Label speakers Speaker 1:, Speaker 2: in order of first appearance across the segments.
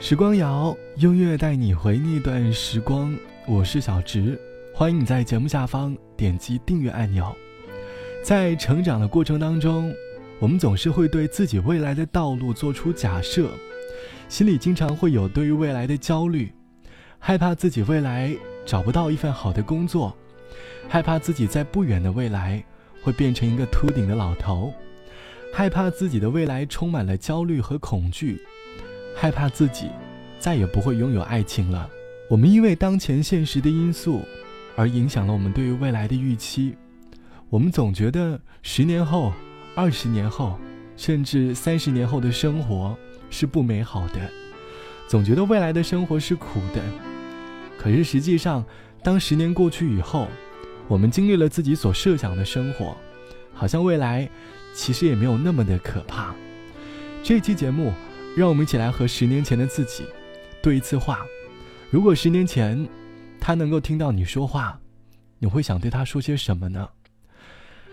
Speaker 1: 时光谣，音乐带你回那段时光。我是小直，欢迎你在节目下方点击订阅按钮。在成长的过程当中，我们总是会对自己未来的道路做出假设，心里经常会有对于未来的焦虑，害怕自己未来找不到一份好的工作，害怕自己在不远的未来会变成一个秃顶的老头，害怕自己的未来充满了焦虑和恐惧。害怕自己再也不会拥有爱情了。我们因为当前现实的因素，而影响了我们对于未来的预期。我们总觉得十年后、二十年后，甚至三十年后的生活是不美好的，总觉得未来的生活是苦的。可是实际上，当十年过去以后，我们经历了自己所设想的生活，好像未来其实也没有那么的可怕。这期节目。让我们一起来和十年前的自己对一次话。如果十年前他能够听到你说话，你会想对他说些什么呢？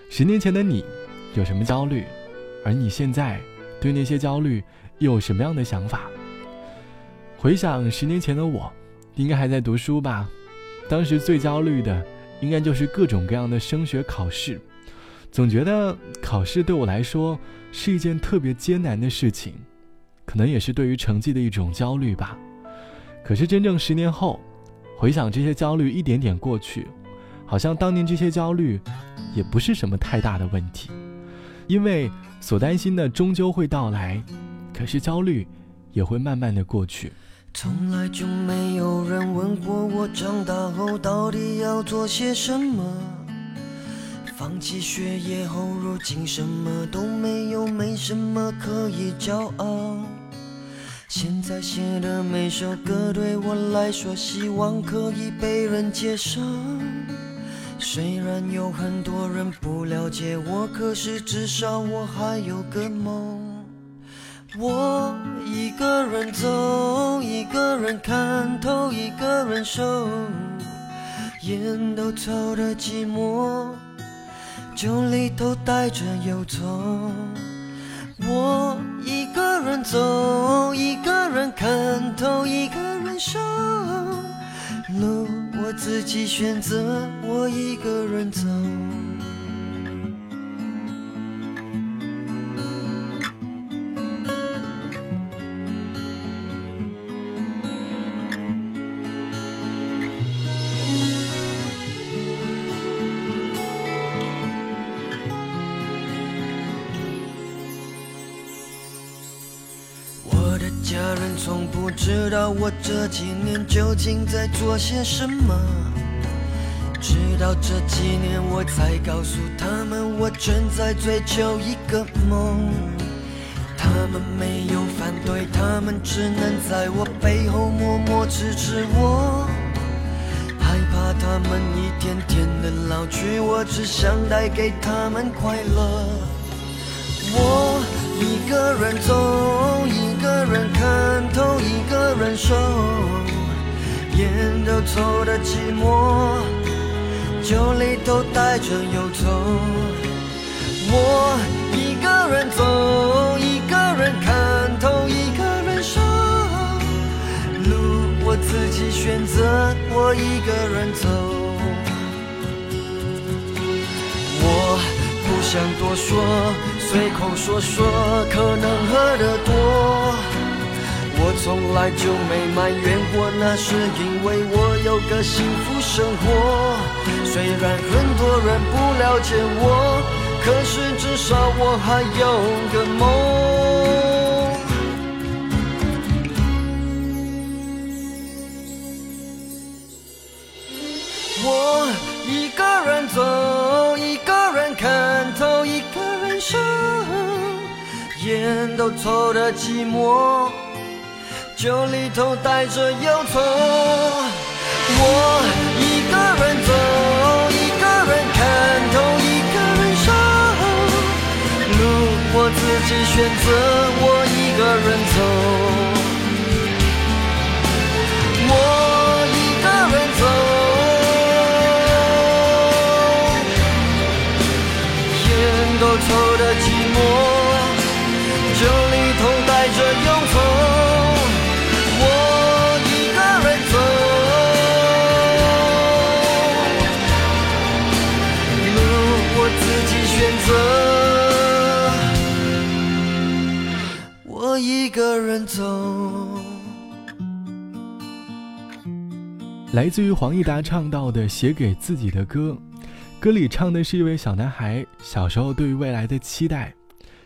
Speaker 1: 十年前的你有什么焦虑？而你现在对那些焦虑又有什么样的想法？回想十年前的我，应该还在读书吧。当时最焦虑的，应该就是各种各样的升学考试，总觉得考试对我来说是一件特别艰难的事情。可能也是对于成绩的一种焦虑吧。可是真正十年后，回想这些焦虑一点点过去，好像当年这些焦虑也不是什么太大的问题，因为所担心的终究会到来，可是焦虑也会慢慢的过去。
Speaker 2: 从来就没有人问过我长大后到底要做些什么，放弃学业后如今什么都没有，没什么可以骄傲。现在写的每首歌对我来说，希望可以被人接受。虽然有很多人不了解我，可是至少我还有个梦。我一个人走，一个人看透，一个人守，烟都抽的寂寞，酒里头带着忧愁。我一个人走，一个人看透，一个人守。路我自己选择，我一个人走。人从不知道我这几年究竟在做些什么，直到这几年我才告诉他们，我正在追求一个梦。他们没有反对，他们只能在我背后默默支持我。害怕他们一天天的老去，我只想带给他们快乐。我一个人走。一。个人看透，一个人受，烟都抽的寂寞，酒里头带着忧愁。我一个人走，一个人看透，一个人守，路我自己选择，我一个人走。我不想多说。随口说说，可能喝得多。我从来就没埋怨过，那是因为我有个幸福生活。虽然很多人不了解我，可是至少我还有个梦。我一个人走，一个人看透，一个人。生，烟都抽的寂寞，酒里头带着忧愁。我一个人走，一个人看透，一个人守。路我自己选择，我一个人走。我一个人走。抽的寂走。
Speaker 1: 来自于黄义达唱到的《写给自己的歌》，歌里唱的是一位小男孩小时候对于未来的期待，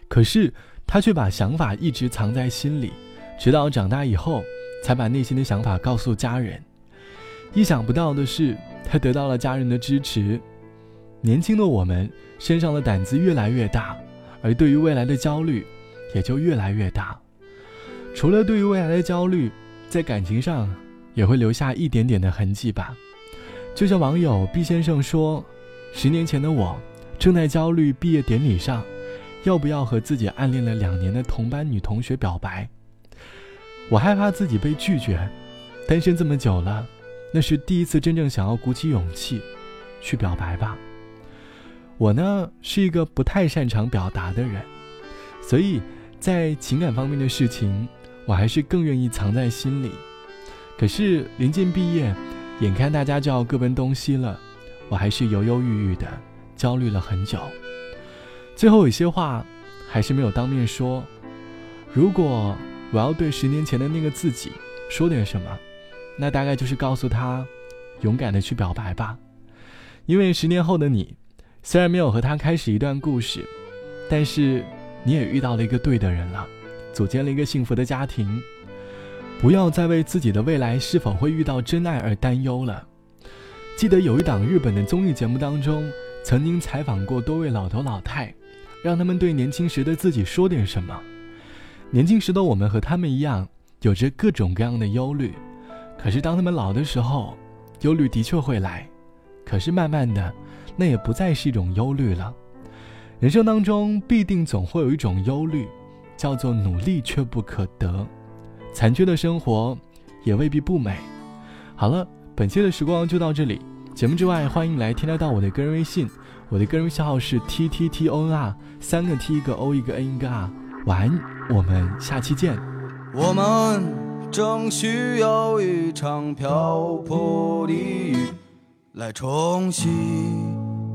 Speaker 1: 可是他却把想法一直藏在心里，直到长大以后才把内心的想法告诉家人。意想不到的是，他得到了家人的支持。年轻的我们身上的胆子越来越大，而对于未来的焦虑也就越来越大。除了对于未来的焦虑，在感情上。也会留下一点点的痕迹吧。就像网友毕先生说：“十年前的我，正在焦虑毕业典礼上，要不要和自己暗恋了两年的同班女同学表白。我害怕自己被拒绝。单身这么久了，那是第一次真正想要鼓起勇气，去表白吧。我呢，是一个不太擅长表达的人，所以在情感方面的事情，我还是更愿意藏在心里。”可是临近毕业，眼看大家就要各奔东西了，我还是犹犹豫豫的，焦虑了很久。最后有些话还是没有当面说。如果我要对十年前的那个自己说点什么，那大概就是告诉他，勇敢的去表白吧。因为十年后的你，虽然没有和他开始一段故事，但是你也遇到了一个对的人了，组建了一个幸福的家庭。不要再为自己的未来是否会遇到真爱而担忧了。记得有一档日本的综艺节目当中，曾经采访过多位老头老太，让他们对年轻时的自己说点什么。年轻时的我们和他们一样，有着各种各样的忧虑。可是当他们老的时候，忧虑的确会来。可是慢慢的，那也不再是一种忧虑了。人生当中必定总会有一种忧虑，叫做努力却不可得。残缺的生活，也未必不美。好了，本期的时光就到这里。节目之外，欢迎来添加到我的个人微信，我的个人微信号是 t t t o n r，三个 t 一个 o 一个 n 一个 r。晚安，我们下期见。
Speaker 3: 我们正需要一场瓢泼的雨，来冲洗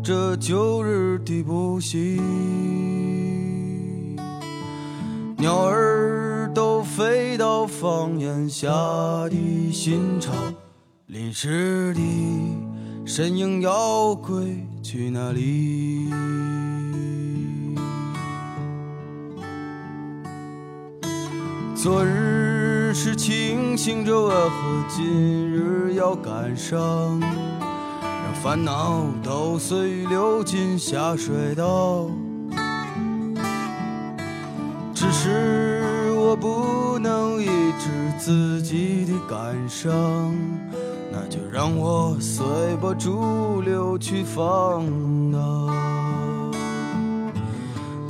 Speaker 3: 这旧日的不幸。鸟儿。都飞到房檐下的新巢，淋湿的身影要归去哪里？昨日是清醒着，为何今日要感伤？让烦恼都随流进下水道，只是。我不能抑制自己的感伤，那就让我随波逐流去放荡。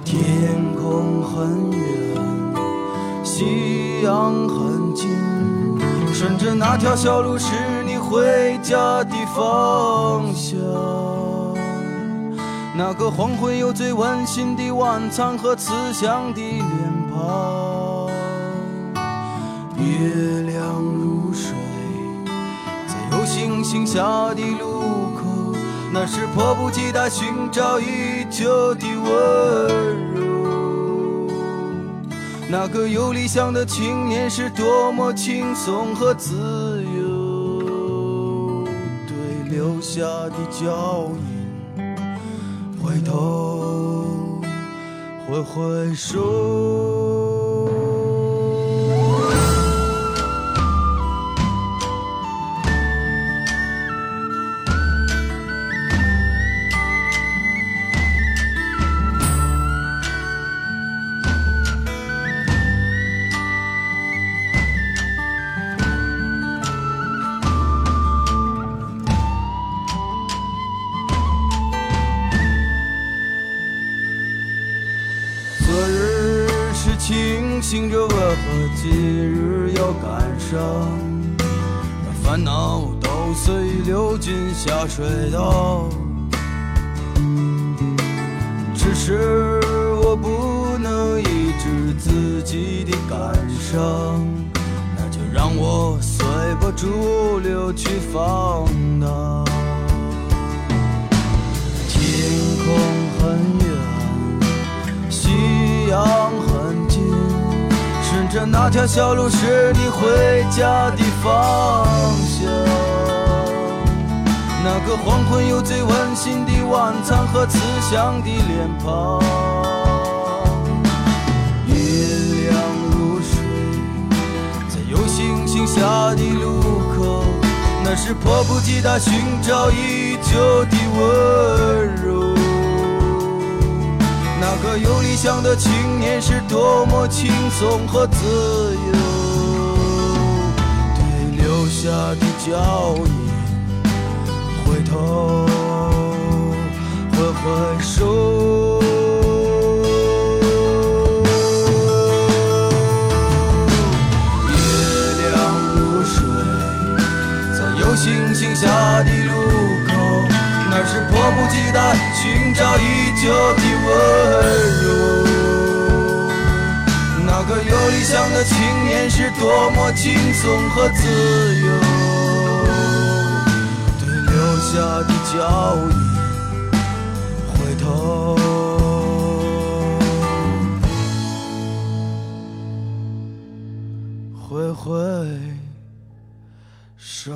Speaker 3: 天空很远，夕阳很近，顺着那条小路是你回家的方向。那个黄昏有最温馨的晚餐和慈祥的脸庞。月亮如水，在有星星下的路口，那是迫不及待寻找已久的温柔。那个有理想的青年是多么轻松和自由，对留下的脚印，回头挥挥手。我今日要感伤？让烦恼都随流进下水道。只是我不能抑制自己的感伤，那就让我随波逐流去放荡。天空很远，夕阳。着那条小路是你回家的方向。那个黄昏有最温馨的晚餐和慈祥的脸庞。夜凉如水，在有星星下的路口，那是迫不及待寻找已久的温柔。那个有理想的青年是多么轻松和自由，对留下的脚印回头挥挥手。月亮如水，在有星星下的路，寻找已久的温柔。那个有理想的青年是多么轻松和自由，对留下的脚印回头挥挥手。